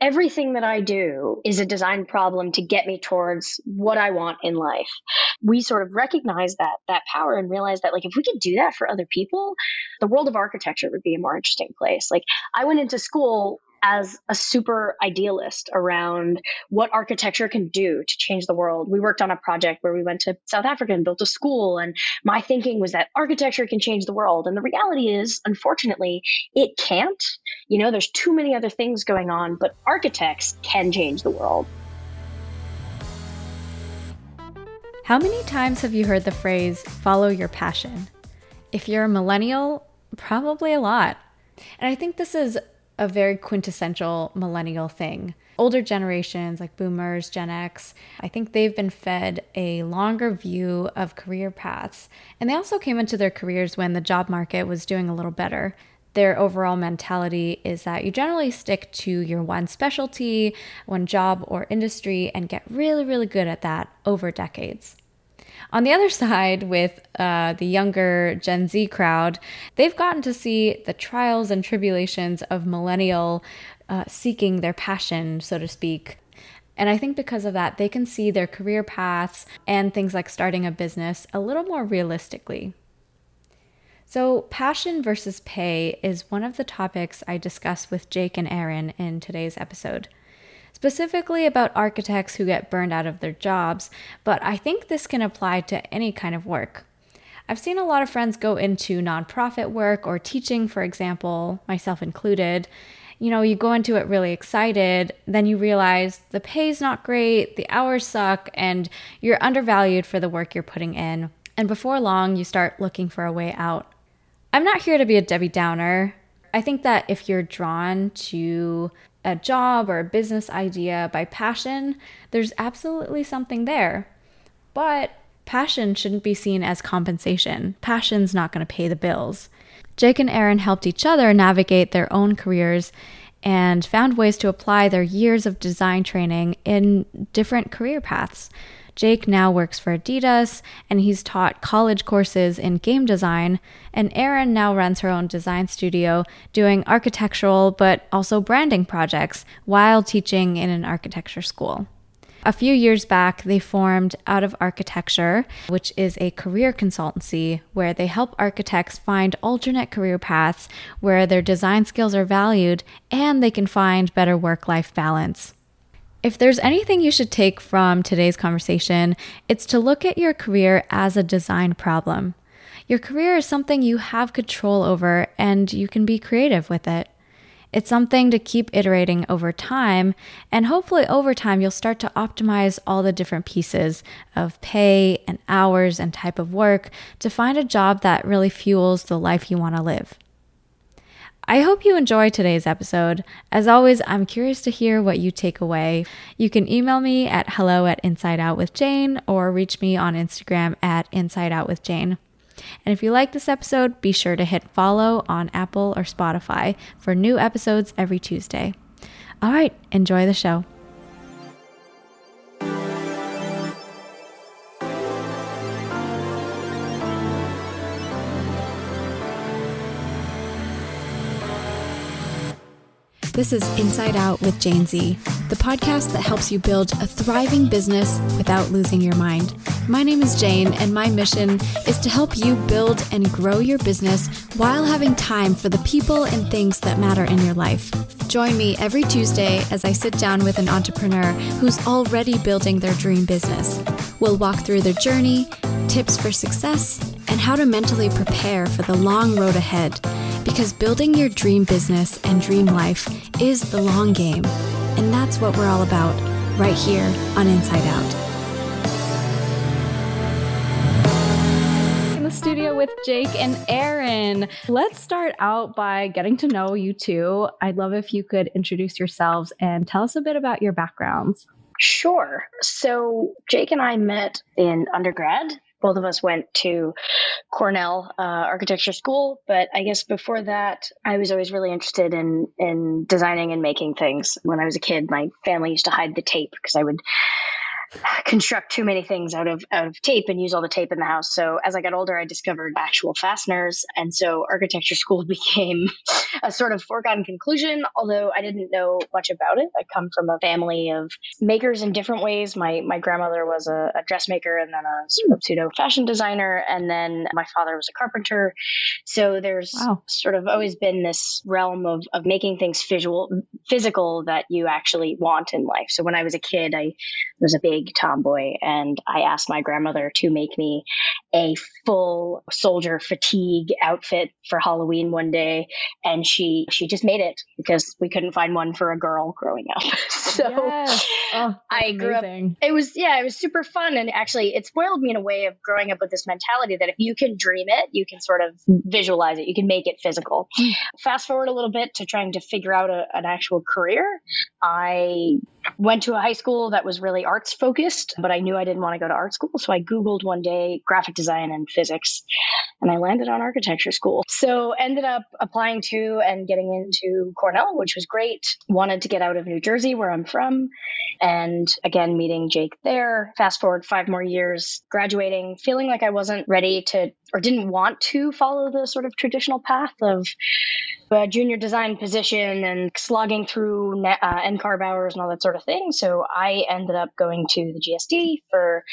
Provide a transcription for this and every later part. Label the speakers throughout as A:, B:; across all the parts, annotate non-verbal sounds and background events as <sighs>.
A: everything that I do is a design problem to get me towards what I want in life. We sort of recognize that that power and realize that like if we could do that for other people, the world of architecture would be a more interesting place. Like I went into school as a super idealist around what architecture can do to change the world. We worked on a project where we went to South Africa and built a school. And my thinking was that architecture can change the world. And the reality is, unfortunately, it can't. You know, there's too many other things going on, but architects can change the world.
B: How many times have you heard the phrase, follow your passion? If you're a millennial, probably a lot. And I think this is a very quintessential millennial thing. Older generations like boomers, Gen X, I think they've been fed a longer view of career paths. And they also came into their careers when the job market was doing a little better. Their overall mentality is that you generally stick to your one specialty, one job or industry, and get really, really good at that over decades. On the other side, with uh, the younger Gen Z crowd, they've gotten to see the trials and tribulations of millennial uh, seeking their passion, so to speak. And I think because of that, they can see their career paths and things like starting a business a little more realistically. So, passion versus pay is one of the topics I discuss with Jake and Erin in today's episode specifically about architects who get burned out of their jobs, but I think this can apply to any kind of work. I've seen a lot of friends go into nonprofit work or teaching, for example, myself included. You know, you go into it really excited, then you realize the pay's not great, the hours suck, and you're undervalued for the work you're putting in. And before long, you start looking for a way out. I'm not here to be a Debbie Downer. I think that if you're drawn to a job or a business idea by passion, there's absolutely something there. But passion shouldn't be seen as compensation. Passion's not going to pay the bills. Jake and Erin helped each other navigate their own careers and found ways to apply their years of design training in different career paths. Jake now works for Adidas and he's taught college courses in game design. And Erin now runs her own design studio doing architectural but also branding projects while teaching in an architecture school. A few years back, they formed Out of Architecture, which is a career consultancy where they help architects find alternate career paths where their design skills are valued and they can find better work life balance. If there's anything you should take from today's conversation, it's to look at your career as a design problem. Your career is something you have control over and you can be creative with it. It's something to keep iterating over time, and hopefully, over time, you'll start to optimize all the different pieces of pay and hours and type of work to find a job that really fuels the life you want to live. I hope you enjoy today's episode. As always, I'm curious to hear what you take away. You can email me at hello at insideoutwithjane or reach me on Instagram at insideoutwithjane. And if you like this episode, be sure to hit follow on Apple or Spotify for new episodes every Tuesday. All right, enjoy the show. This is Inside Out with Jane Z, the podcast that helps you build a thriving business without losing your mind. My name is Jane, and my mission is to help you build and grow your business while having time for the people and things that matter in your life. Join me every Tuesday as I sit down with an entrepreneur who's already building their dream business. We'll walk through their journey, tips for success, and how to mentally prepare for the long road ahead because building your dream business and dream life is the long game. And that's what we're all about right here on Inside Out. In the studio with Jake and Erin. Let's start out by getting to know you two. I'd love if you could introduce yourselves and tell us a bit about your backgrounds.
A: Sure. So, Jake and I met in undergrad both of us went to Cornell uh, Architecture School, but I guess before that, I was always really interested in in designing and making things. When I was a kid, my family used to hide the tape because I would construct too many things out of out of tape and use all the tape in the house. So as I got older, I discovered actual fasteners, and so architecture <laughs> school <laughs> became a sort of foregone conclusion. Although I didn't know much about it, I come from a family of makers in different ways. My my grandmother was a, a dressmaker and then a sort of pseudo fashion designer, and then my father was a carpenter. So there's wow. sort of always been this realm of of making things visual, physical that you actually want in life. So when I was a kid, I was a big tomboy, and I asked my grandmother to make me a full soldier fatigue outfit for Halloween one day, and she she just made it because we couldn't find one for a girl growing up. <laughs> so
B: yes. oh, I grew amazing.
A: up. It was yeah, it was super fun, and actually, it spoiled me in a way of growing up with this mentality that if you can dream it, you can sort of visualize it, you can make it physical. <sighs> Fast forward a little bit to trying to figure out a, an actual career. I went to a high school that was really arts focused, but I knew I didn't want to go to art school. So I Googled one day graphic design and physics, and I landed on architecture school. So ended up applying to and getting into Cornell, which was great. Wanted to get out of New Jersey, where I'm from, and again, meeting Jake there. Fast forward five more years, graduating, feeling like I wasn't ready to or didn't want to follow the sort of traditional path of a junior design position and slogging through net, uh, NCARB hours and all that sort of thing. So I ended up going to the GSD for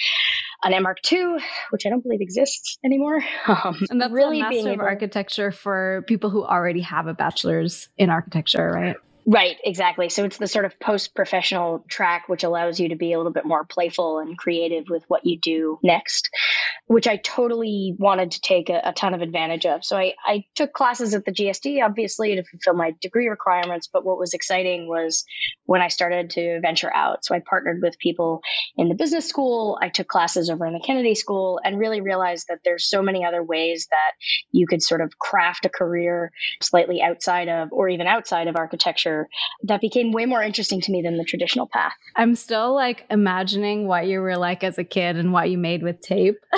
A: an MArch2, which I don't believe exists anymore. <laughs>
B: Um, and that's really a master being able- of architecture for people who already have a bachelor's in architecture, right?
A: Right, exactly. So it's the sort of post professional track, which allows you to be a little bit more playful and creative with what you do next, which I totally wanted to take a, a, ton of advantage of. So I, I took classes at the GSD, obviously, to fulfill my degree requirements. But what was exciting was when I started to venture out. So I partnered with people in the business school, I took classes over in the Kennedy School, and really realized that there's so many other ways that you could sort of craft a career slightly outside of or even outside of architecture that became way more interesting to me than the traditional path.
B: I'm still like imagining what you were like as a kid and what you made with tape. <laughs>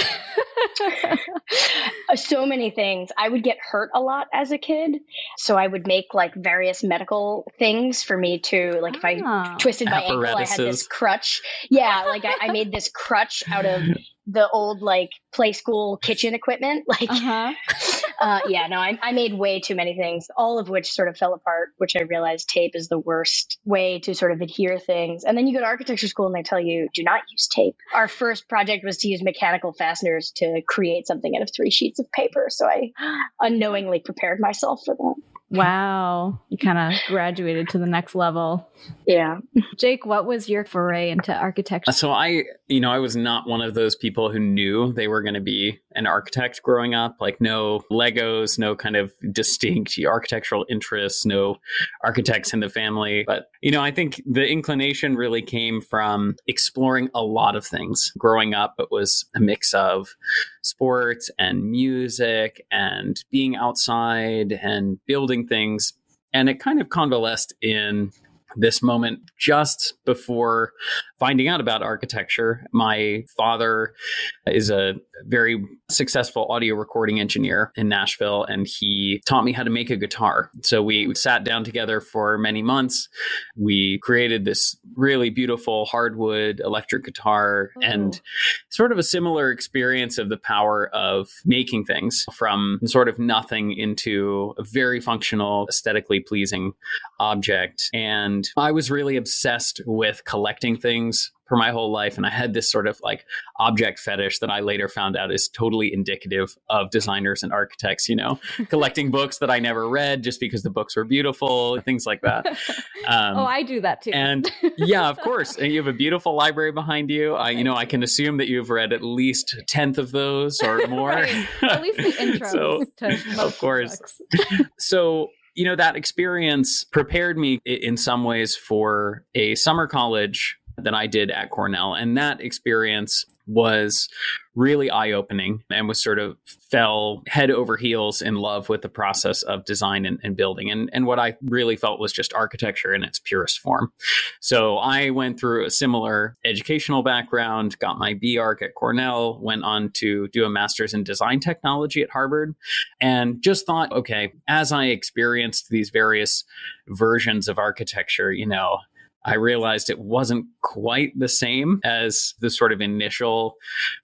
A: so many things. I would get hurt a lot as a kid. So I would make like various medical things for me to, like, if I ah. twisted my ankle, I had this crutch. Yeah, like I, I made this crutch out of <laughs> the old like Playskool kitchen equipment. Like, uh-huh. <laughs> uh, yeah, no, I, I, made way too many things, all of which sort of fell apart, which I realized tape is the worst way to sort of adhere things. And then you go to architecture school and they tell you, do not use tape. Our first project was to use mechanical fasteners to create something out of three sheets of paper. So I unknowingly prepared myself for that.
B: Wow. You kind of graduated to the next level.
A: Yeah.
B: Jake, what was your foray into architecture?
C: So I, you know, I was not one of those people who knew they were going to be an architect growing up. Like no Legos, no kind of distinct architectural interests, no architects in the family. But, you know, I think the inclination really came from exploring a lot of things. Growing up, it was a mix of sports and music and being outside and building things. And it kind of convalesced in this moment just before finding out about architecture. My father is a very successful audio recording engineer in Nashville, and he taught me how to make a guitar. So we sat down together for many months. We created this really beautiful hardwood electric guitar oh. and sort of a similar experience of the power of making things from sort of nothing into a very functional, aesthetically pleasing object. And I was really obsessed with collecting things for my whole life. And I had this sort of like object fetish that I later found out is totally indicative of designers and architects, you know, <laughs> collecting books that I never read just because the books were beautiful, things like that. <laughs>
B: Um, oh, I do that too.
C: and yeah, of course. And you have a beautiful library behind you. I, you know, I can assume that you've read at least a tenth of those or <laughs> more. right.
B: At least the intro. so,
C: of course. so you know that experience prepared me in some ways for a summer college that I did at Cornell. And that experience was really eye opening and was sort of fell head over heels in love with the process of design and, and, building and, and what I really felt was just architecture in its purest form. So I went through a similar educational background, got my BArch at Cornell, went on to do a master's in design technology at Harvard, and just thought, okay, as I experienced these various versions of architecture, you know, I realized it wasn't quite the same as the sort of initial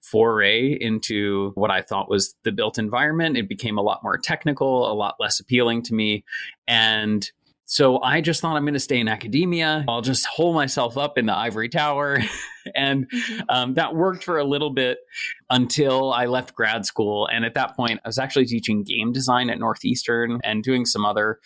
C: foray into what I thought was the built environment. It became a lot more technical, a lot less appealing to me. And so I just thought I'm going to stay in academia. I'll just hole myself up in the ivory tower. <laughs> and mm-hmm. um, that worked for a little bit until I left grad school. And at that point, I was actually teaching game design at Northeastern and doing some other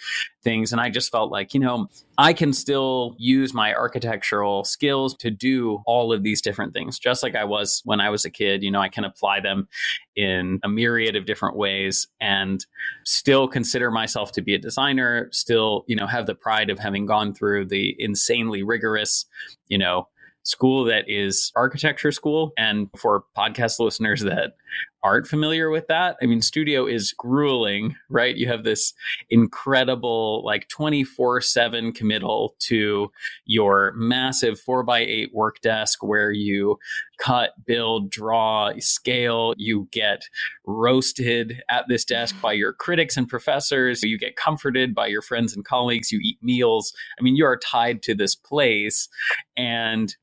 C: things. And I just felt like, you know, I can still use my architectural skills to do all of these different things, just like I was when I was a kid. You know, I can apply them in a myriad of different ways and still consider myself to be a designer, still, you know, have the pride of having gone through the insanely rigorous, you know, school that is architecture school. And for podcast listeners that aren't familiar with that, I mean, studio is grueling, right? You have this incredible, like 24 7 committal to your massive four by eight work desk where you cut, build, draw, scale. You get roasted at this desk by your critics and professors. You get comforted by your friends and colleagues. You eat meals. I mean, you are tied to this place. And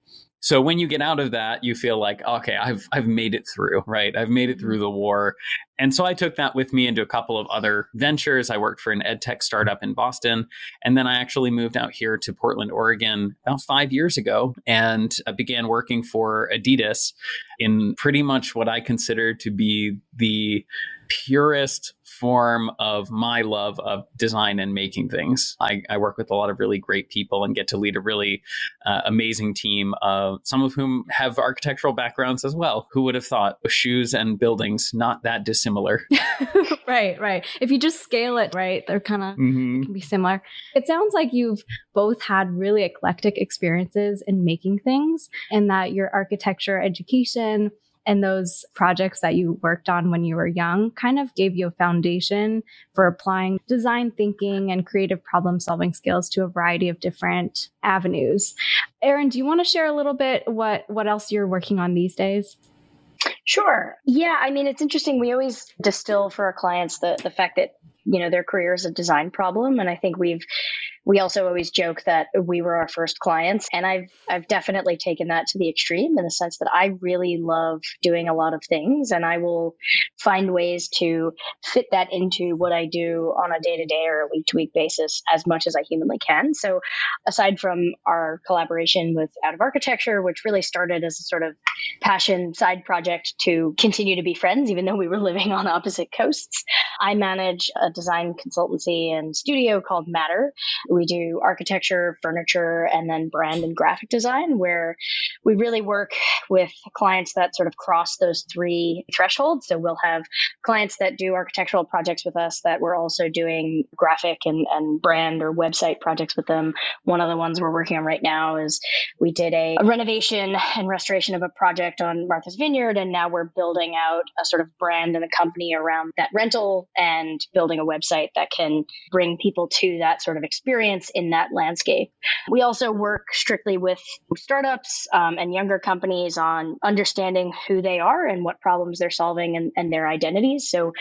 C: so when you get out of that, you feel like, okay, I've I've made it through, right? I've made it through the war. And so I took that with me into a couple of other ventures. I worked for an ed tech startup in Boston. And then I actually moved out here to Portland, Oregon about five years ago and I began working for Adidas in pretty much what I consider to be the purest form of my love of design and making things. I, I, work with a lot of really great people and get to lead a really uh, amazing team of some of whom have architectural backgrounds as well. Who would have thought shoes and buildings not that dissimilar? <laughs>
B: right, right. If you just scale it right, they're kind of mm-hmm. can be similar. It sounds like you've both had really eclectic experiences in making things, and that your architecture education and those projects that you worked on when you were young kind of gave you a foundation for applying design thinking and creative problem solving skills to a variety of different avenues. Erin, do you want to share a little bit what what else you're working on these days?
A: Sure. Yeah, I mean it's interesting. We always distill for our clients the the fact that you know their career is a design problem and i think we've we also always joke that we were our first clients and i've i've definitely taken that to the extreme in the sense that i really love doing a lot of things and i will find ways to fit that into what i do on a day-to-day or a week-to-week basis as much as i humanly can. So aside from our collaboration with out of architecture which really started as a sort of passion side project to continue to be friends even though we were living on opposite coasts i manage a design consultancy and studio called matter we do architecture, furniture, and then brand and graphic design, where we really work with clients that sort of cross those three thresholds. So we'll have clients that do architectural projects with us that we're also doing graphic and, and brand or website projects with them. One of the ones we're working on right now is we did a, a renovation and restoration of a project on Martha's Vineyard, and now we're building out a sort of brand and a company around that rental and building a website that can bring people to that sort of experience experience in that landscape. We also work strictly with startups um, and younger companies on understanding who they are and what problems they're solving and, and their identities. So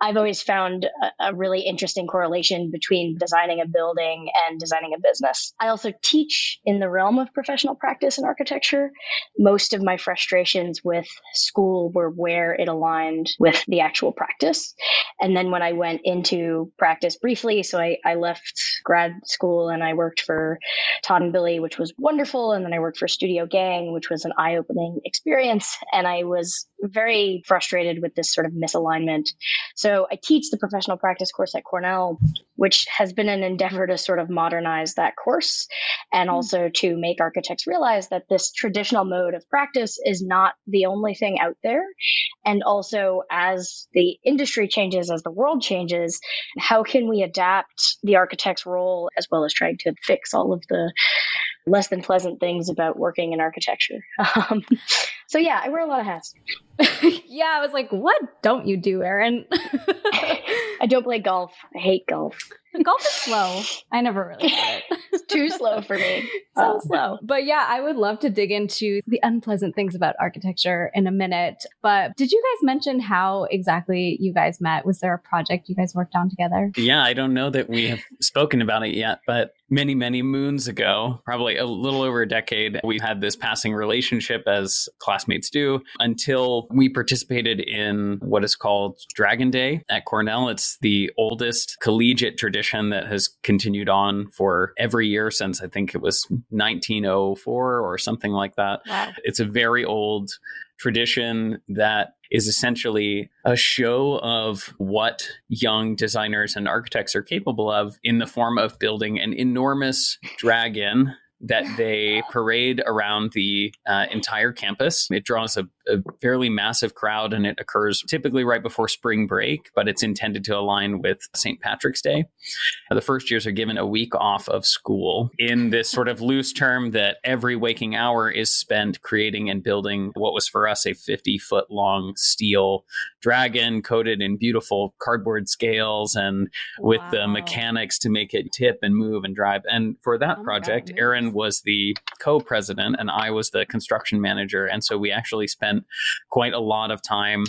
A: I've always found a, a, really interesting correlation between designing a building and designing a business. I also teach in the realm of professional practice and architecture. Most of my frustrations with school were where it aligned with the actual practice. And then when I went into practice briefly, so I, I left grad school and I worked for Tod and Billie, which was wonderful. And then I worked for Studio Gang, which was an eye opening experience. And I was very frustrated with this sort of misalignment. So I teach the professional practice course at Cornell, which has been an endeavor to sort of modernize that course and mm-hmm. also to make architects realize that this traditional mode of practice is not the only thing out there. And also, as the industry changes, as the world changes, how can we adapt the architect's role as well as trying to fix all of the less than pleasant things about working in architecture? <laughs> Um, so yeah, I wear a lot of hats. <laughs>
B: yeah, I was like, what don't you do, Erin? <laughs>
A: I don't play golf. I hate golf.
B: Golf is slow. I never really got it.
A: it's too slow for me. <laughs>
B: so uh, slow. But yeah, I would love to dig into the unpleasant things about architecture in a minute. But did you guys mention how exactly you guys met? Was there a project you guys worked on together?
C: Yeah, I don't know that we have spoken about it yet, but many, many moons ago, probably a little over a decade, we had this passing relationship as classmates do until we participated in what is called Dragon Day at Cornell. It's the oldest collegiate tradition that has continued on for every year since I think it was 1904 or something like that. Wow. It's a very old tradition that is essentially a show of what young designers and architects are capable of in the form of building an enormous dragon that they <gasps> parade around the uh, entire campus. It draws a, a, fairly massive crowd and it occurs typically right before spring break, but it's intended to align with St. Patrick's Day. the first years are given a week off of school in this sort of loose term that every waking hour is spent creating and building what was for us a 50 foot long steel dragon coated in beautiful cardboard scales and wow. with the mechanics to make it tip and move and drive. And for that oh project, God, Erin was the co-president and I was the construction manager. And so we actually spent quite a lot of time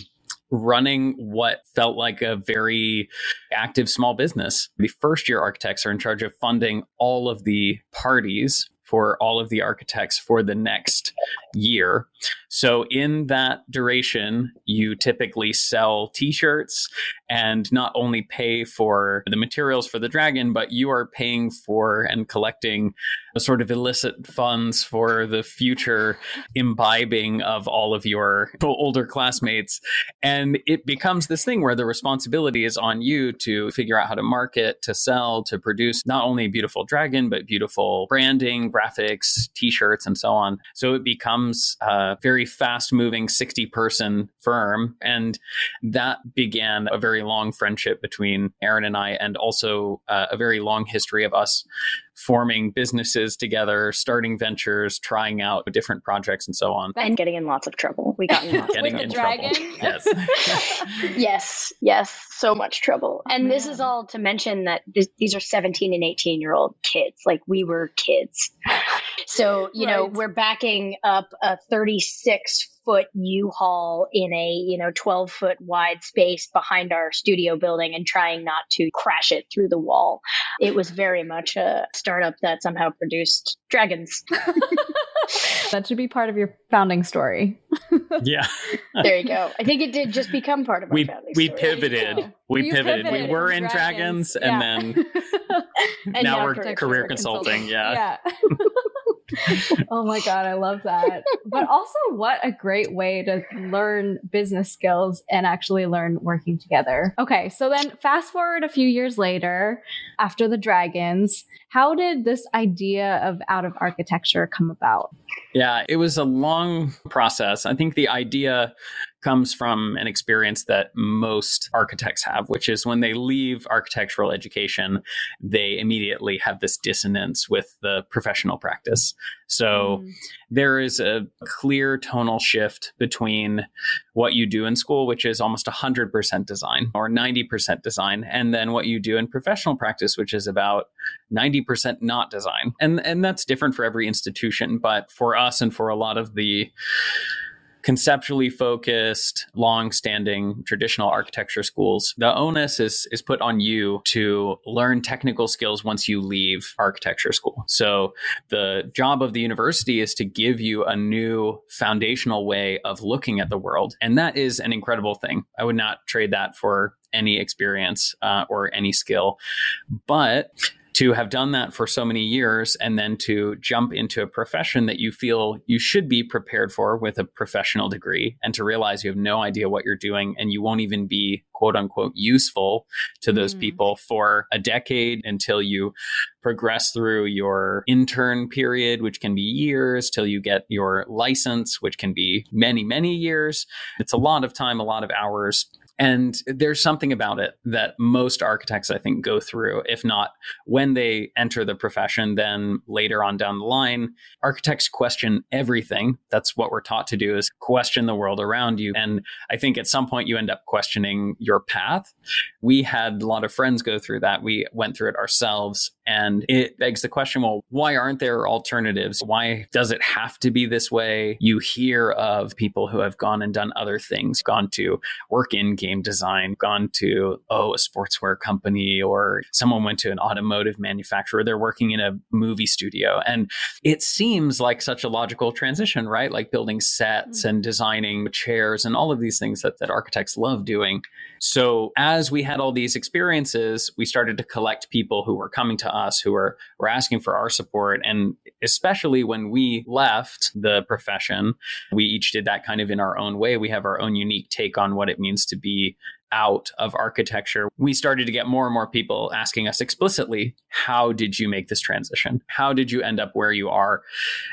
C: running what felt like a very active small business. The first year architects are in charge of funding all of the parties for all of the architects for the next year. So, in that duration, you typically sell t shirts and not only pay for the materials for the dragon, but you are paying for and collecting sort of illicit funds for the future imbibing of all of your older classmates. And it becomes this thing where the responsibility is on you to figure out how to market, to sell, to produce not only beautiful dragon, but beautiful branding, graphics, t shirts, and so on. So it becomes a very fast moving 60 person firm. And that began a very long friendship between Erin and I, and also uh, a very long history of us forming businesses together, starting ventures, trying out different projects, and so on.
A: And getting in lots of trouble. We got in lots
C: getting in
B: dragon.
C: trouble. <laughs> Yes. <laughs>
A: yes. Yes. So much trouble. And this is all to mention that this, these are 17 and 18 year old kids. Like we were kids. So, you right. know, we're backing up a 36 foot U-Haul in a, you know, 12 foot wide space behind our studio building and trying not to crash it through the wall. It was very much a startup that somehow produced dragons. <laughs>
B: that should be part of your founding story. <laughs>
C: yeah.
A: there you go. I think it did just become part of
C: we,
A: founding
C: we
A: story.
C: Pivoted. We you pivoted. pivoted. We were in dragons, dragons and then <laughs> and now, now, we're career, career consulting. consulting. Yeah.
B: Yeah <laughs> oh my God, I love that. But also, what a great way to learn business skills and actually learn working together. Okay, so then fast forward a few years later, after the dragons, how did this idea of out of architecture come about?
C: Yeah, it was a long process. I think the idea comes from an experience that most architects have, which is when they leave architectural education, they immediately have this dissonance with the professional practice. So mm. there is a clear tonal shift between what you do in school, which is almost 100% design or 90% design, and then what you do in professional practice, which is about 90% not design. And, and that's different for every institution. But for us and for a lot of the conceptually focused, long-standing traditional architecture schools, the onus is is put on you to learn technical skills once you leave architecture school. So the job of the university is to give you a new foundational way of looking at the world, and that is an incredible thing. I would not trade that for any experience uh, or any skill, but to have done that for so many years and then to jump into a profession that you feel you should be prepared for with a professional degree and to realize you have no idea what you're doing and you won't even be quote unquote useful to those mm. people for a decade until you progress through your intern period, which can be years, till you get your license, which can be many, many years. It's a lot of time, a lot of hours And there's something about it that most architects, I think, go through. If not when they enter the profession, then later on down the line, architects question everything. That's what we're taught to do is question the world around you. And I think at some point you end up questioning your path. We had a lot of friends go through that. We went through it ourselves. And it begs the question well, why aren't there alternatives? Why does it have to be this way? You hear of people who have gone and done other things, gone to work in game design, gone to, oh, a sportswear company, or someone went to an automotive manufacturer. They're working in a movie studio. And it seems like such a logical transition, right? Like building sets mm-hmm. and designing chairs and all of these things that, that architects love doing. So as we had all these experiences, we started to collect people who were coming to us, who were, were asking for our support. And especially when we left the profession, we each did that kind of in our own way. We have our own unique take on what it means to be out of architecture, we started to get more and more people asking us explicitly, How did you make this transition? How did you end up where you are?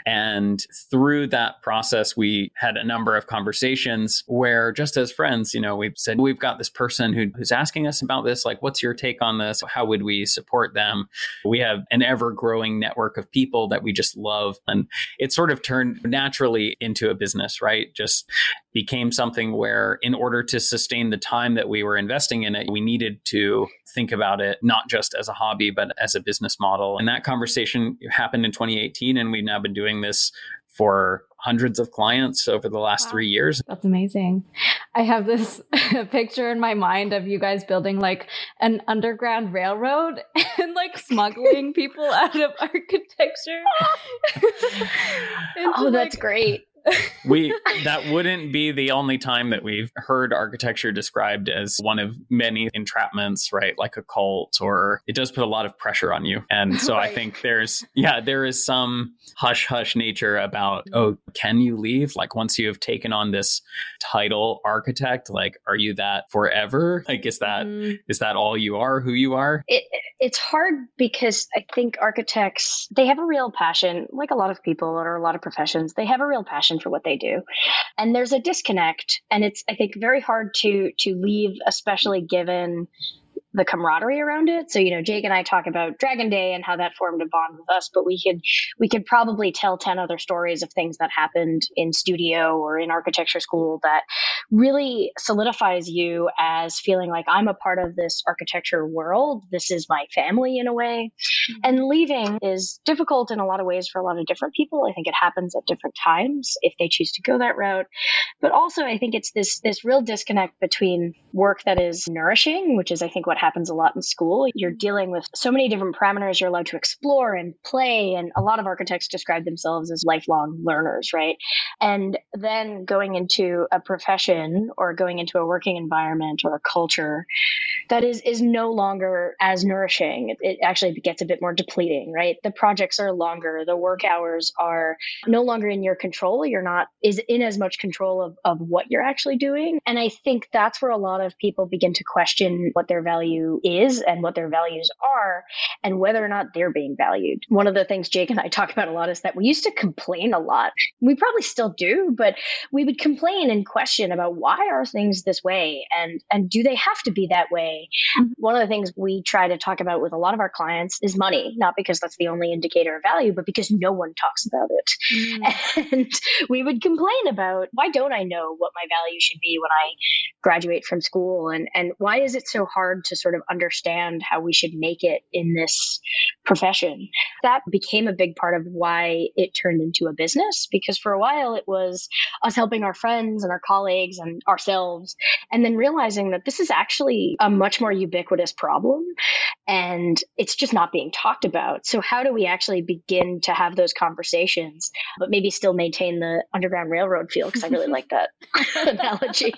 C: And through that process, we had a number of conversations where, just as friends, you know, we said, We've got this person who, who's asking us about this. Like, what's your take on this? How would we support them? We have an ever growing network of people that we just love. And it sort of turned naturally into a business, right? Just became something where, in order to sustain the time that we were investing in it, we needed to think about it not just as a hobby, but as a business model. And that conversation happened in 2018. And we've now been doing this for hundreds of clients over the last wow. three years.
B: That's amazing. I have this <laughs> picture in my mind of you guys building like an underground railroad <laughs> and like smuggling <laughs> people out of architecture.
A: oh, that's like, great
C: we that wouldn't be the only time that we've heard architecture described as one of many entrapments, right? Like a cult, or it does put a lot of pressure on you. And so right. I think there's yeah, there is some hush hush nature about oh, can you leave? Like once you have taken on this title architect, like are you that forever? Like is that mm. is that all you are, who you are?
A: It, it's hard because I think architects they have a real passion, like a lot of people or a lot of professions, they have a real passion passion for what they do. And there's a disconnect and it's I think very hard to to leave especially given the camaraderie around it. So, you know, Jake and I talk about Dragon Day and how that formed a bond with us, but we could we could probably tell 10 other stories of things that happened in studio or in architecture school that really solidifies you as feeling like I'm a part of this architecture world. This is my family in a way. Mm-hmm. And leaving is difficult in a lot of ways for a lot of different people. I think it happens at different times if they choose to go that route. But also I think it's this this real disconnect between work that is nourishing, which is I think what happens a lot in school. You're dealing with so many different parameters you're allowed to explore and play. And a lot of architects describe themselves as lifelong learners, right? And then going into a profession or going into a working environment or a culture that is, is no longer as nourishing. It, it actually gets a bit more depleting, right? The projects are longer, the work hours are no longer in your control. You're not is in as much control of, of what you're actually doing. And I think that's where a lot of people begin to question what their value value is and what their values are and whether or not they're being valued. One of the things Jake and I <laughs> talk about a lot is that we used to complain a lot. We probably still do, but we would complain and question about why are things this way and and do they have to be that way? Mm-hmm. One of the things we try to talk about with a lot of our clients is money, not because that's the only indicator of value, but because no one talks about it. Mm-hmm. <laughs> And we would complain about why don't I know what my value should be when I graduate from school and and why is it so hard to sort of understand how we should make it in this profession. That became a big part of why it turned into a business because for a while it was us helping our friends and our colleagues and ourselves, and then realizing that this is actually a much more ubiquitous problem and it's just not being talked about. So, how do we actually begin to have those conversations, but maybe still maintain the Underground Railroad feel? Because I really like that <laughs> <laughs> analogy.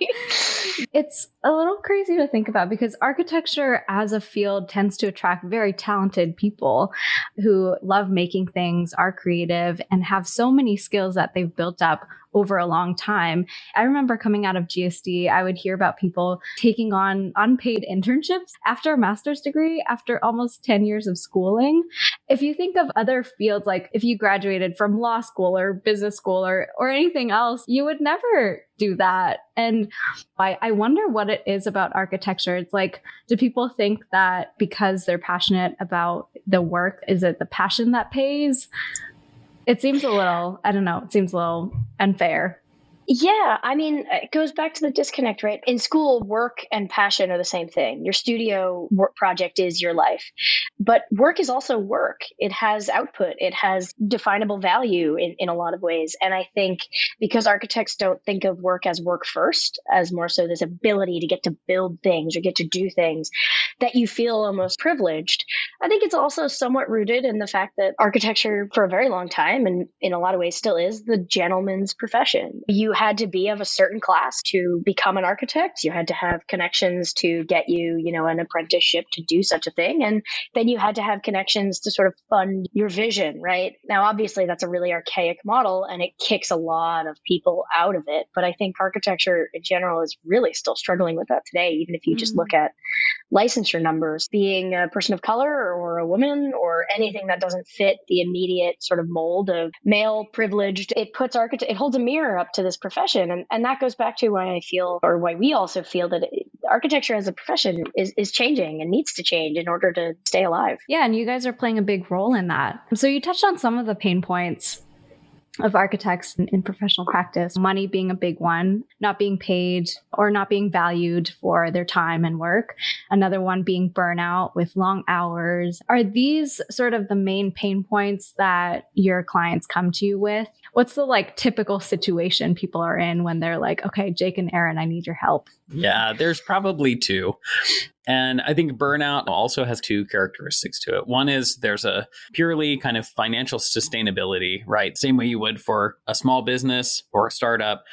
B: It's a little crazy to think about because architecture as a field tends to attract very talented people who love making things, are creative, and have so many skills that they've built up over a long time. I remember coming out of GSD, I would hear about people taking on unpaid internships after a master's degree, after almost 10 years of schooling. If you think of other fields, like if you graduated from law school or business school or, or anything else, you would never
D: do that. And I, I wonder what it is about architecture. It's like, do people think that because they're passionate about the work, is it the passion that pays? It seems a little, I don't know, it seems a little unfair.
A: Yeah, I mean, it goes back to the disconnect, right? In school, work and passion are the same thing. Your studio work project is your life. But work is also work. It has output, it has definable value in, in a lot of ways. And I think because architects don't think of work as work first, as more so this ability to get to build things or get to do things, that you feel almost privileged. I think it's also somewhat rooted in the fact that architecture, for a very long time, and in a lot of ways still is, the gentleman's profession. You had to be of a certain class to become an architect. You had to have connections to get you, you know, an apprenticeship to do such a thing. And then you had to have connections to sort of fund your vision, right? Now, obviously, that's a really archaic model and it kicks a lot of people out of it. But I think architecture in general is really still struggling with that today, even if you just mm-hmm. look at licensure numbers. Being a person of color or a woman or anything that doesn't fit the immediate sort of mold of male privileged, it puts architect, it holds a mirror up to this profession. And, and that goes back to why I feel, or why we also feel that it, architecture as a profession is, is changing and needs to change in order to stay alive.
D: Yeah. And you guys are playing a big role in that. So you touched on some of the pain points of architects in, in, professional practice, money being a big one, not being paid or not being valued for their time and work. Another one being burnout with long hours. Are these sort of the main pain points that your clients come to you with? What's the like typical situation people are in when they're like, okay, Jake and Erin, I need your help?
C: Yeah, there's probably two. And I think burnout also has two characteristics to it. One is there's a purely kind of financial sustainability, right? Same way you would for a small business or a startup.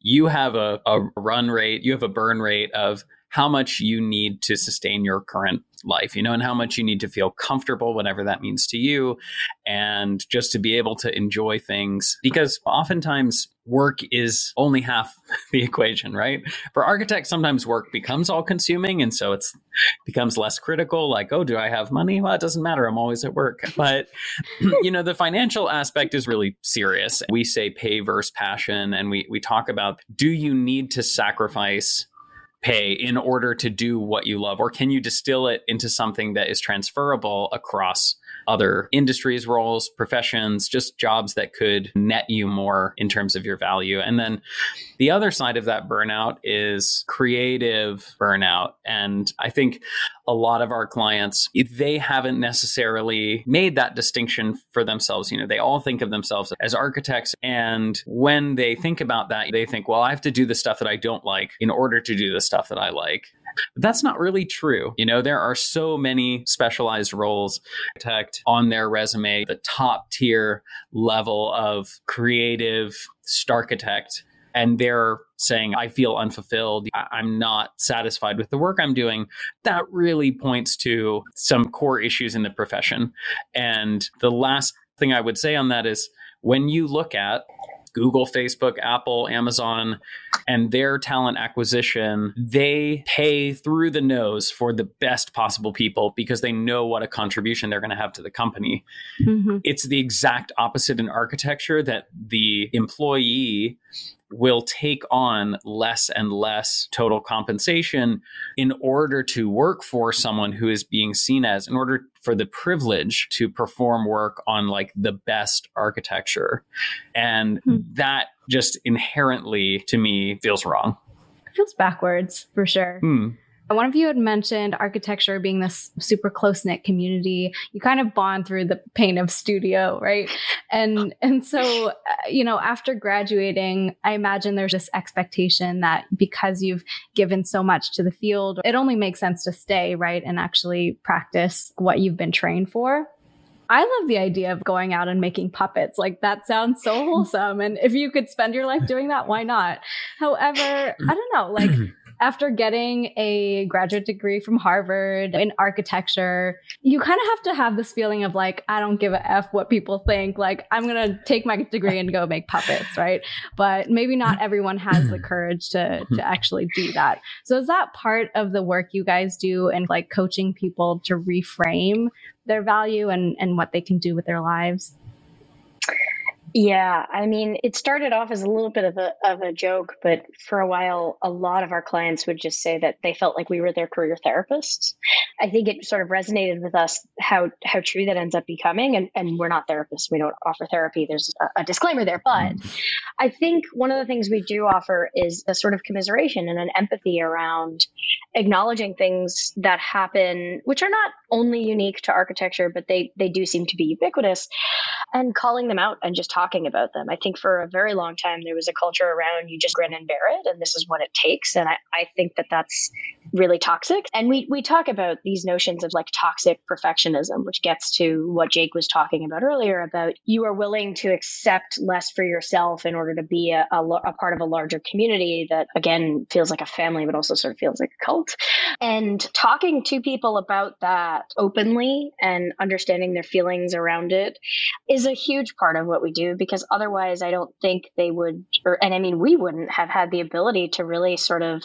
C: You have a, a run rate, you have a burn rate of how much you need to sustain your current life, you know, and how much you need to feel comfortable, whatever that means to you, and just to be able to enjoy things. Because oftentimes work is only half <laughs> the equation, right? For architects, sometimes work becomes all consuming. And so it's becomes less critical, like, oh, do I have money? Well, it doesn't matter. I'm always at work. <laughs> But, you know, the financial aspect is really serious. We say pay versus passion, and we, we talk about do you need to sacrifice pay in order to do what you love? Or can you distill it into something that is transferable across other industries, roles, professions, just jobs that could net you more in terms of your value. And then the other side of that burnout is creative burnout. And I think a lot of our clients, they haven't necessarily made that distinction for themselves. You know, they all think of themselves as architects. And when they think about that, they think, well, I have to do the stuff that I don't like in order to do the stuff that I like. But that's not really true. You know, there are so many specialized roles architect on their resume, the top tier level of creative architect and they're saying, I feel unfulfilled, I'm not satisfied with the work I'm doing, that really points to some core issues in the profession. And the last thing I would say on that is when you look at Google, Facebook, Apple, Amazon, and their talent acquisition, they pay through the nose for the best possible people because they know what a contribution they're going to have to the company. Mm-hmm. It's the exact opposite in architecture that the employee will take on less and less total compensation in order to work for someone who is being seen as, in order for the privilege to perform work on like the best architecture. And hmm. that just inherently to me feels wrong.
D: It feels backwards for sure. Hmm. One of you had mentioned architecture being this super close knit community. You kind of bond through the pain of studio, right? And and so uh, you know, after graduating, I imagine there's this expectation that because you've given so much to the field, it only makes sense to stay, right, and actually practice what you've been trained for. I love the idea of going out and making puppets. Like that sounds so <laughs> wholesome. And if you could spend your life doing that, why not? However, I don't know, like <clears throat> after getting a graduate degree from Harvard in architecture, you kind of have to have this feeling of like, I don't give a F what people think. Like, I'm going to take my degree and go make puppets, right? But maybe not everyone has the courage to, to actually do that. So, is that part of the work you guys do and like coaching people to reframe their value and, and what they can do with their lives?
A: Yeah, I mean, it started off as a little bit of a of a joke, but for a while, a lot of our clients would just say that they felt like we were their career therapists. I think it sort of resonated with us how how true that ends up becoming. And and we're not therapists; we don't offer therapy. There's a, a disclaimer there, but mm-hmm. I think one of the things we do offer is a sort of commiseration and an empathy around acknowledging things that happen, which are not only unique to architecture, but they they do seem to be ubiquitous, and calling them out and just talking about them. I think for a very long time there was a culture around you just grin and bear it, and this is what it takes, and I, I think that that's really toxic. And we we talk about these notions of like toxic perfectionism, which gets to what Jake was talking about earlier about you are willing to accept less for yourself in order to be a, a, a part of a larger community that again feels like a family, but also sort of feels like a cult. And talking to people about that openly and understanding their feelings around it is a huge part of what we do because otherwise I don't think they would or and I mean we wouldn't have had the ability to really sort of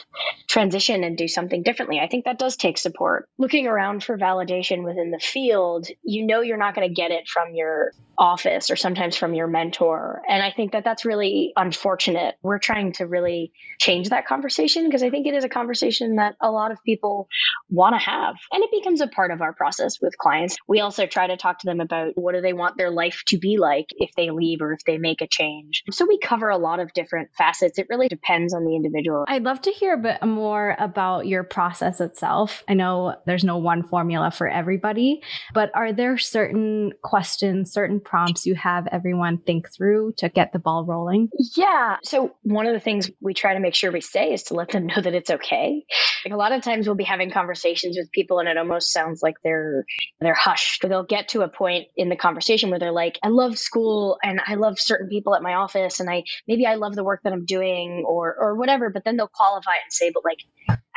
A: transition and do something differently. I think that does take support. Looking around for validation within the field, you know you're not going to get it from your office or sometimes from your mentor. And I think that that's really unfortunate. We're trying to really change that conversation because I think it is a conversation that a lot of people want to have. And it becomes a part of our process with clients. We also try to talk to them about what do they want their life to be like if they leave or if they make a change. So we cover a lot of different facets. It really depends on the individual.
D: I'd love to hear a bit more about your process itself. I know there's no one formula for everybody, but are there certain questions, certain prompts you have everyone think through to get the ball rolling?
A: Yeah. So, one of the things we try to make sure we say is to let them know that it's okay. Like a lot of times we'll be having conversations with people and it almost sounds like they're they're hushed. They'll get to a point in the conversation where they're like, I love school and I love certain people at my office and I maybe I love the work that I'm doing or or whatever, but then they'll qualify and say, but like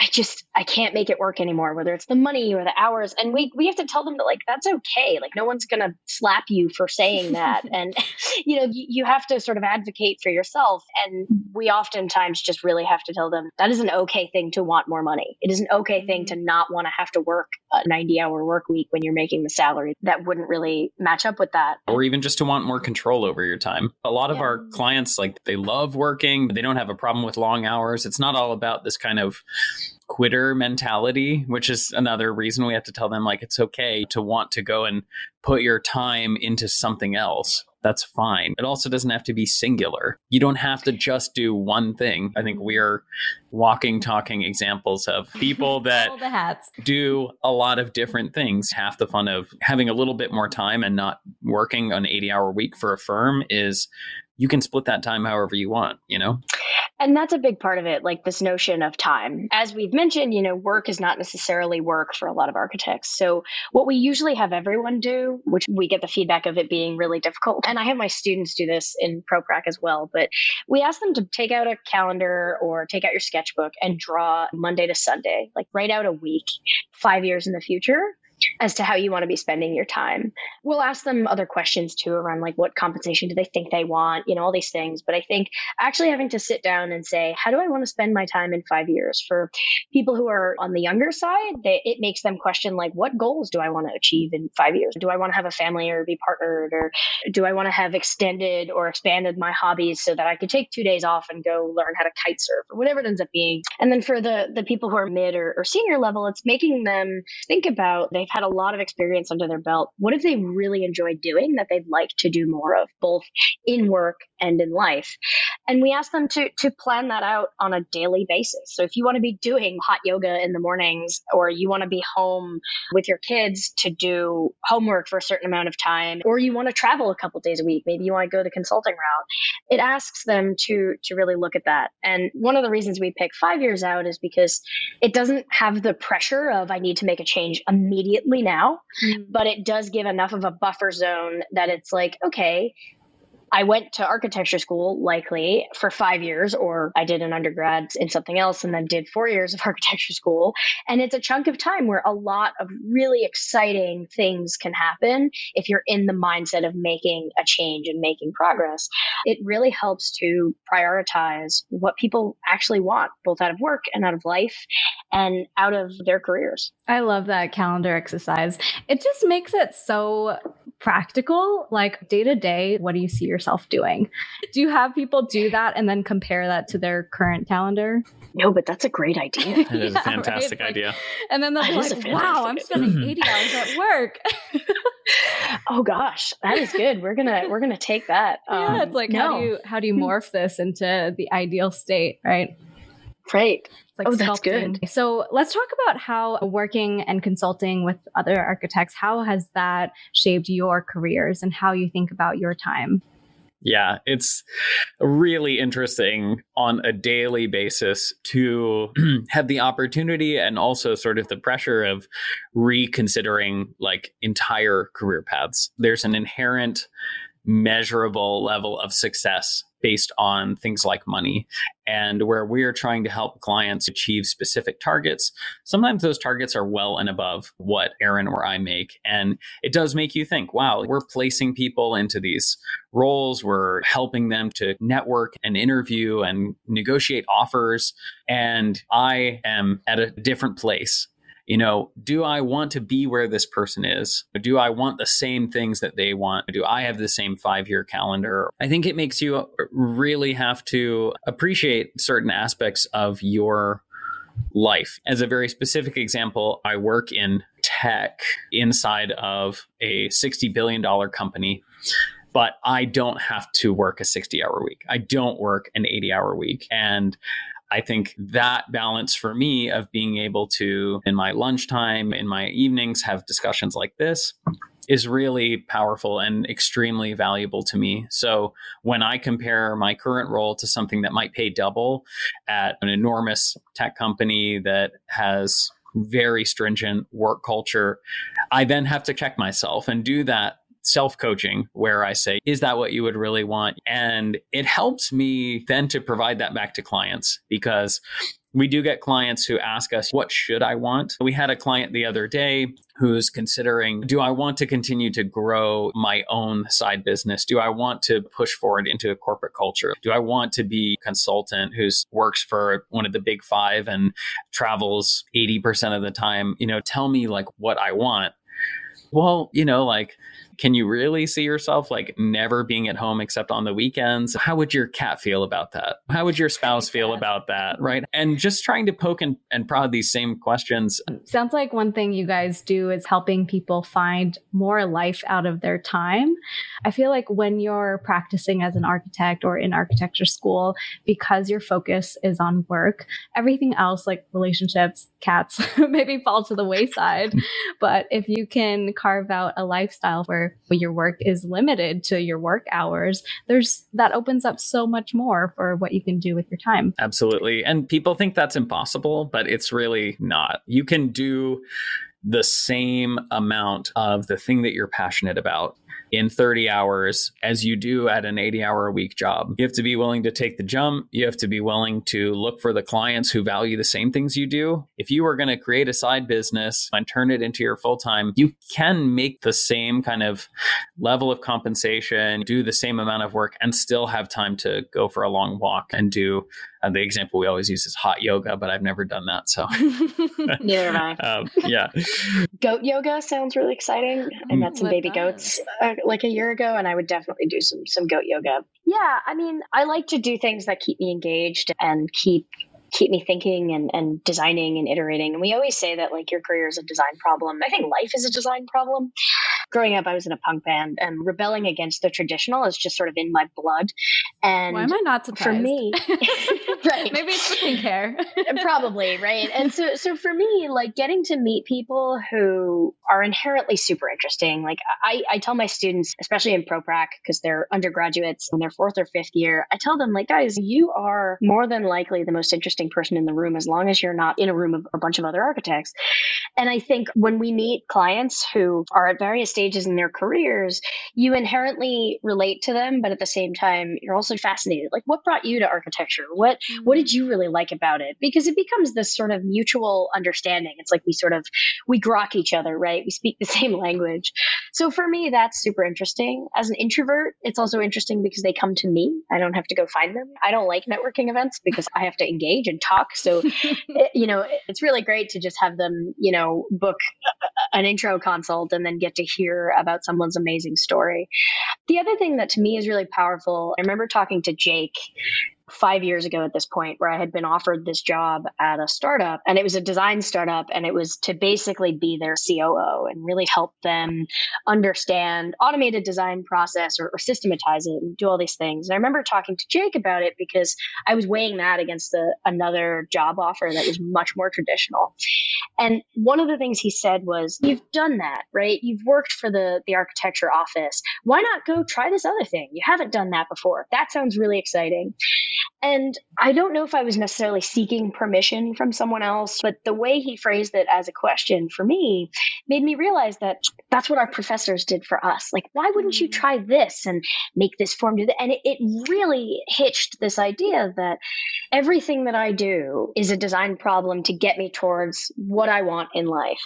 A: I just I can't make it work anymore, whether it's the money or the hours. And we we have to tell them that like that's okay. Like no one's gonna slap you for saying that. <laughs> and <laughs> you know, you, you have to sort of advocate for yourself. And we oftentimes just really have to tell them that is an okay thing to want more money. It is an okay thing to not want to have to work a 90 hour work week when you're making the salary. That wouldn't really match up with that.
C: Or even just to want more control over your time. A lot of yeah. our clients like they love working, but they don't have a problem with long hours. It's not all about this kind of quitter mentality, which is another reason we have to tell them like it's okay to want to go and put your time into something else. That's fine. It also doesn't have to be singular. You don't have to just do one thing. I think we're walking, talking examples of <laughs> people that do a lot of different things. Half the fun of having a little bit more time and not working an 80 hour week for a firm is you can split that time however you want, you know?
A: And that's a big part of it, like this notion of time. As we've mentioned, you know, work is not necessarily work for a lot of architects. So, what we usually have everyone do, which we get the feedback of it being really difficult, and I have my students do this in ProPrac as well, but we ask them to take out a calendar or take out your sketchbook and draw Monday to Sunday, like write out a week, five years in the future as to how you want to be spending your time. We'll ask them other questions too around like what compensation do they think they want, you know, all these things. But I think actually having to sit down and say, how do I want to spend my time in five years? For people who are on the younger side, they, it makes them question like, what goals do I want to achieve in five years? Do I want to have a family or be partnered? Or do I want to have extended or expanded my hobbies so that I could take two days off and go learn how to kite surf or whatever it ends up being? And then for the, the people who are mid or, or senior level, it's making them think about they've had a lot of experience under their belt, what have they really enjoyed doing that they'd like to do more of, both in work and in life? And we ask them to to plan that out on a daily basis. So if you want to be doing hot yoga in the mornings, or you want to be home with your kids to do homework for a certain amount of time, or you want to travel a couple days a week, maybe you want to go the consulting route, it asks them to to really look at that. And one of the reasons we pick five years out is because it doesn't have the pressure of I need to make a change immediately immediately now, mm-hmm. but it does give enough of a buffer zone that it's like, okay, I went to architecture school likely for five years, or I did an undergrad in something else and then did four years of <laughs> architecture school. And it's a chunk of time where a lot of really exciting things can happen if you're in the mindset of making a change and making progress. It really helps to prioritize what people actually want, both out of work and out of life and out of their careers.
D: I love that calendar exercise. It just makes it so practical, like day to day. What do you see your yourself doing. Do you have people do that and then compare that to their current calendar?
A: No, but that's a great idea. <laughs>
C: That is yeah, a fantastic right? idea.
D: And then they'll be like, wow, I'm spending 80 hours at work. <laughs>
A: oh gosh, that is good. We're gonna we're gonna take that.
D: Um, <laughs> yeah, it's like no. how do you how do you morph this into the ideal state, right?
A: Right.
D: Like oh, that's good. So let's talk about how working and consulting with other architects, how has that shaped your careers and how you think about your time?
C: Yeah, it's really interesting on a daily basis to <clears throat> have the opportunity and also sort of the pressure of reconsidering like entire career paths. There's an inherent measurable level of success based on things like money. And where we're trying to help clients achieve specific targets, sometimes those targets are well and above what Erin or I make. And it does make you think, wow, we're placing people into these roles, we're helping them to network and interview and negotiate offers. And I am at a different place you know, do I want to be where this person is? Do I want the same things that they want? Do I have the same five year calendar? I think it makes you really have to appreciate certain aspects of your life. As a very specific example, I work in tech inside of a $60 billion company but I don't have to work a 60 hour week. I don't work an 80 hour week. And I think that balance for me of being able to, in my lunchtime, in my evenings, have discussions like this is really powerful and extremely valuable to me. So when I compare my current role to something that might pay double at an enormous tech company that has very stringent work culture, I then have to check myself and do that self coaching where I say, is that what you would really want? And it helps me then to provide that back to clients because we do get clients who ask us, what should I want? We had a client the other day who's considering, do I want to continue to grow my own side business? Do I want to push forward into a corporate culture? Do I want to be a consultant who's works for one of the big five and travels 80% of the time? You know, tell me like what I want. Well, you know, like can you really see yourself like never being at home except on the weekends? How would your cat feel about that? How would your spouse feel about that? Right. And just trying to poke and, and prod these same questions.
D: Sounds like one thing you guys do is helping people find more life out of their time. I feel like when you're practicing as an architect or in architecture school, because your focus is on work, everything else like relationships, cats <laughs> maybe fall to the wayside. <laughs> but if you can carve out a lifestyle where your work is limited to your work hours, there's that opens up so much more for what you can do with your time.
C: Absolutely. And people think that's impossible, but it's really not. You can do the same amount of the thing that you're passionate about in 30 hours as you do at an 80 hour a week job. You have to be willing to take the jump. You have to be willing to look for the clients who value the same things you do. If you are going to create a side business and turn it into your full time, you can make the same kind of level of compensation, do the same amount of work, and still have time to go for a long walk and do uh, the example we always use is hot yoga, but I've never done that. So, <laughs>
A: neither have I. <laughs> Um,
C: yeah.
A: Goat yoga sounds really exciting. I met some baby goats like a year ago, and I would definitely do some some goat yoga. Yeah, I mean, I like to do things that keep me engaged and keep keep me thinking and, and designing and iterating. And we always say that like your career is a design problem. I think life is a design problem growing up, I was in a punk band, and rebelling against the traditional is just sort of in my blood. And
D: why am I not surprised?
A: For me, <laughs>
D: right? Maybe it's the pink hair.
A: Probably right. And so, so for me, like getting to meet people who are inherently super interesting. Like I, I tell my students, especially in ProPrac, because they're undergraduates in their fourth or fifth year, I tell them like, guys, you are more than likely the most interesting person in the room as long as you're not in a room of a bunch of other architects. And I think when we meet clients who are at various stages in their careers, you inherently relate to them, but at the same time, you're also fascinated. Like, what brought you to architecture? What what did you really like about it? Because it becomes this sort of mutual understanding. It's like we sort of we grok each other, right? We speak the <laughs> same language. So for me, that's super interesting. As an introvert, it's also interesting because they come to me. I don't have to go find them. I don't like networking events because I have to engage and talk. So, <laughs> it, you know, it's really great to just have them, you know, book an intro consult and then get to hear about someone's amazing story. The other thing that to me is really powerful, I remember talking to Jake five years ago at this point where I had been offered this job at a startup and it was a design startup and it was to basically be their COO and really help them understand automated design process or, or systematize it and do all these things. And I remember talking to Jake about it because I was weighing that against the, another job offer that was much more traditional. And one of the things he said was, You've done that, right? You've worked for the, the architecture office. Why not go try this other thing? You haven't done that before. That sounds really exciting. And I don't know if I was necessarily seeking permission from someone else, but the way he phrased it as a question for me made me realize that that's what our professors did for us. Like, why wouldn't you mm. try this and make this form do that? And it, it really hitched this idea that everything that I do is a design problem to get me towards what I want in life.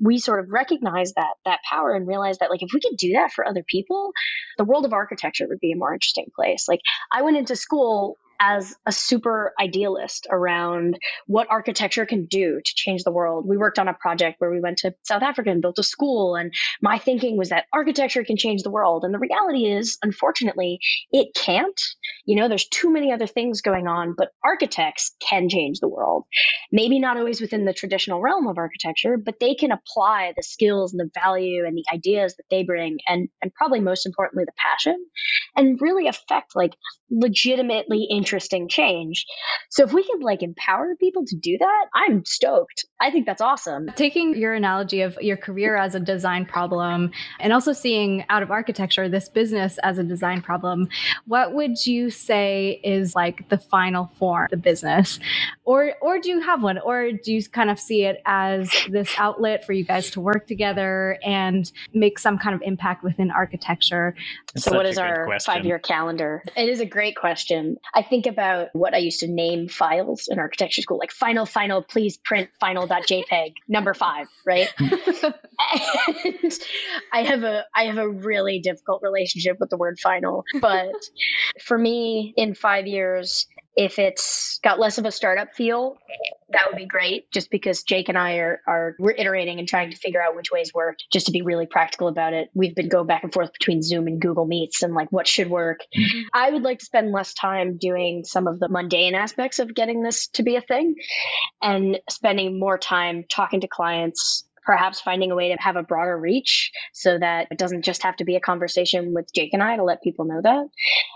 A: We sort of recognize that that power and realize that like if we could do that for other people, the world of architecture would be a more interesting place. Like I went into school as a super idealist around what architecture can do to change the world. We worked on a project where we went to South Africa and built a school. And my thinking was that architecture can change the world. And the reality is, unfortunately, it can't. You know, there's too many other things going on, but architects can change the world. Maybe not always within the traditional realm of architecture, but they can apply the skills and the value and the ideas that they bring and, and probably most importantly, the passion and really affect like legitimately interesting change. So if we could like empower people to do that, I'm stoked. I think that's awesome.
D: Taking your analogy of your career as a design problem and also seeing out of architecture this business as a design problem, what would you say is like the final form the business? Or or do you have one or do you kind of see it as this outlet for you guys to work together and make some kind of impact within architecture?
A: So what is our 5-year calendar? It is a great question. I think about what I used to name files in architecture school, like final, final, please print final.jpg <laughs> number five, right? and I have a I have a really difficult relationship with the word final. But for me, in five years, if it's got less of a startup feel, that would be great. Just because Jake and I are are we're iterating and trying to figure out which ways work. Just to be really practical about it, we've been going back and forth between Zoom and Google Meets and like what should work. Mm-hmm. I would like to spend less time doing some of the mundane aspects of getting this to be a thing, and spending more time talking to clients perhaps finding a way to have a broader reach so that it doesn't just have to be a conversation with Jake and I to let people know that,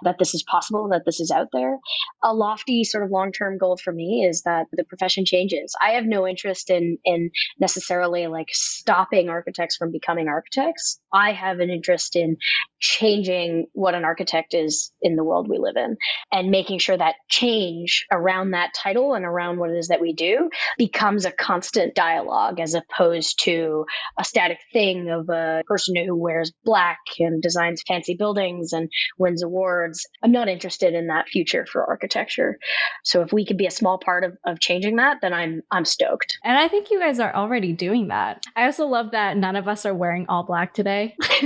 A: that this is possible, that this is out there. A lofty sort of long term goal for me is that the profession changes. I have no interest in, in necessarily like stopping architects from becoming architects. I have an interest in changing what an architect is in the world we live in and making sure that change around that title and around what it is that we do becomes a constant dialogue as opposed to a static thing of a person who wears black and designs fancy buildings and wins awards. I'm not interested in that future for architecture. So if we could be a small part of, of changing that, then I'm I'm stoked.
D: And I think you guys are already doing that. I also love that none of us are wearing all black today. <laughs>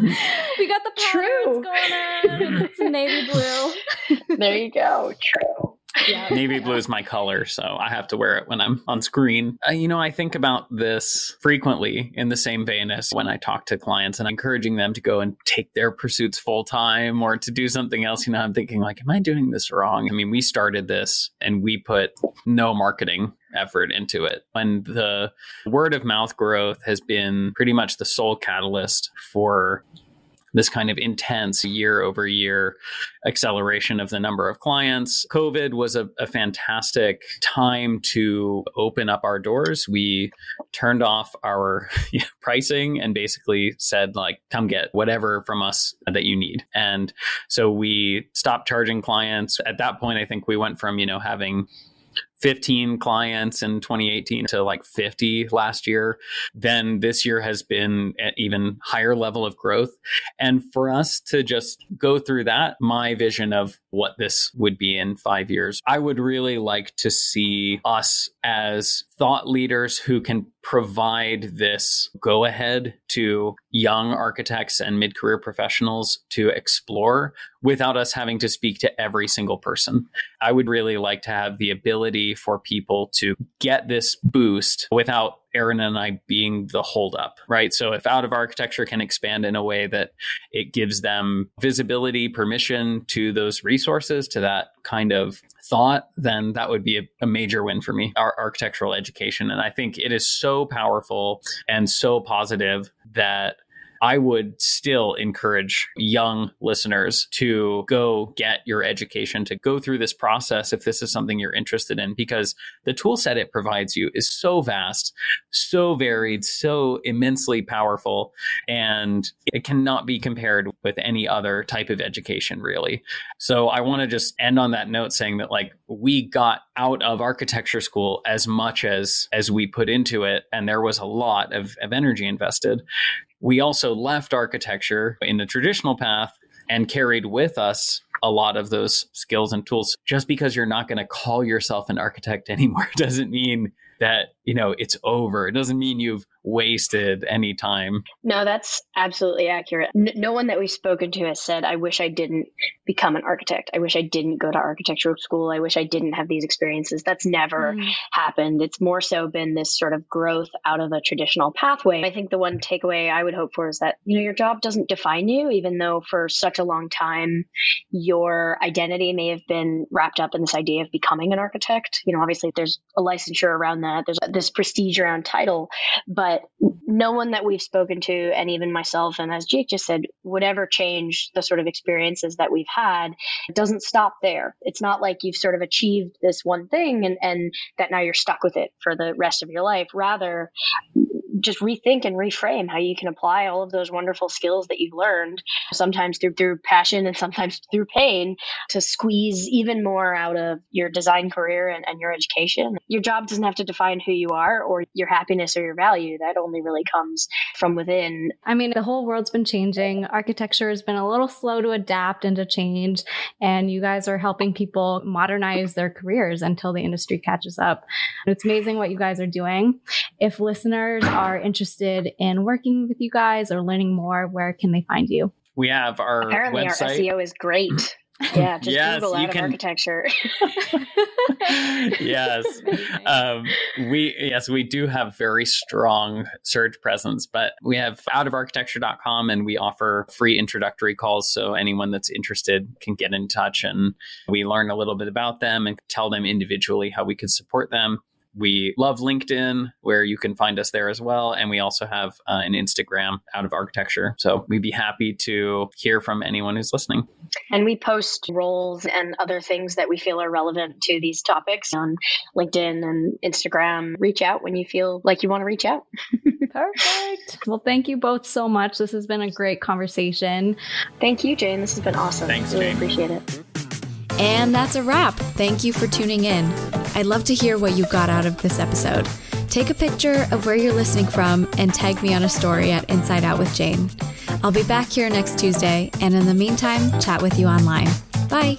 D: we got the patterns going on. It's navy blue. <laughs>
A: there you go. True.
C: Yeah. <laughs> Navy blue is my color, so I have to wear it when I'm on screen. Uh, you know, I think about this frequently in the same vein as when I talk to clients and encouraging them to go and take their pursuits full time or to do something else. You know, I'm thinking, like, am I doing this wrong? I mean, we started this and we put no marketing effort into it. And the word of mouth growth has been pretty much the sole catalyst for this kind of intense year over year acceleration of the number of clients. COVID was a, a, fantastic time to open up our doors. We turned off our <laughs> pricing and basically said, like, come get whatever from us that you need. And so we stopped charging clients. At that point, I think we went from, you know, having 15 clients in 2018 to like 50 last year. Then this year has been at even higher level of growth. And for us to just go through that, my vision of what this would be in five years, I would really like to see us as thought leaders who can provide this go ahead to young architects and mid career professionals to explore without us having to speak to every single person. I would really like to have the ability for people to get this boost without Erin and I being the holdup, right? So if out of architecture can expand in a way that it gives them visibility, permission to those resources, to that kind of thought, then that would be a, a major win for me, our architectural education. And I think it is so powerful and so positive that I would still encourage young listeners to go get your education, to go through this process if this is something you're interested in, because the tool set it provides you is so vast, so varied, so immensely powerful, and it cannot be compared with any other type of education, really. So I want to just end on that note saying that, like, we got out of architecture school as much as as we put into it and there was a lot of, of energy invested we also left architecture in the traditional path and carried with us a lot of those skills and tools. Just because you're not going to call yourself an architect <laughs> anymore doesn't mean that you know it's over. It doesn't mean you've wasted any time.
A: No that's absolutely accurate. N- no one that we've spoken to has said i wish i didn't become an architect. I wish i didn't go to architectural school. I wish i didn't have these experiences. That's never mm. happened. It's more so been this sort of growth out of a traditional pathway. I think the one takeaway i would hope for is that you know your job doesn't define you even though for such a long time your identity may have been wrapped up in this idea of becoming an architect. You know obviously there's a licensure around that that. There's this prestige around title, but no one that we've spoken to, and even myself, and as Jake just said, would ever change the sort of experiences that we've had. It doesn't stop there. It's not like you've sort of achieved this one thing and, and that now you're stuck with it for the rest of your life. Rather, just rethink and reframe how you can apply all of those wonderful skills that you've learned, sometimes through, through passion and sometimes through pain, to squeeze even more out of your design career and, and your education. Your job doesn't have to define who you are or your happiness or your value. That only really comes from within.
D: I mean, the whole world's been changing. Architecture has been a little slow to adapt and to change. And you guys are helping people modernize their careers until the industry catches up. It's amazing what you guys are doing. If listeners are interested in working with you guys or learning more, where can they find you?
C: We have our
A: apparently
C: website.
A: our SEO is great. Yeah, just yes, Google out can... architecture. <laughs>
C: yes, <laughs> um, we yes we do have very strong search presence, but we have outofarchitecture.com and we offer free introductory calls, so anyone that's interested can get in touch and we learn a little bit about them and tell them individually how we could support them. We love LinkedIn, where you can find us there as well. And we also have uh, an Instagram out of architecture. So we'd be happy to hear from anyone who's listening.
A: And we post roles and other things that we feel are relevant to these topics on LinkedIn and Instagram. Reach out when you feel like you want to reach out. <laughs>
D: Perfect. Well, thank you both so much. This has been a great conversation.
A: Thank you, Jane. This has been awesome.
C: Thanks,
A: really
C: Jane.
A: appreciate it.
B: And that's a wrap. Thank you for tuning in. I'd love to hear what you got out of this episode. Take a picture of where you're listening from and tag me on a story at Inside Out with Jane. I'll be back here next Tuesday, and in the meantime, chat with you online. Bye.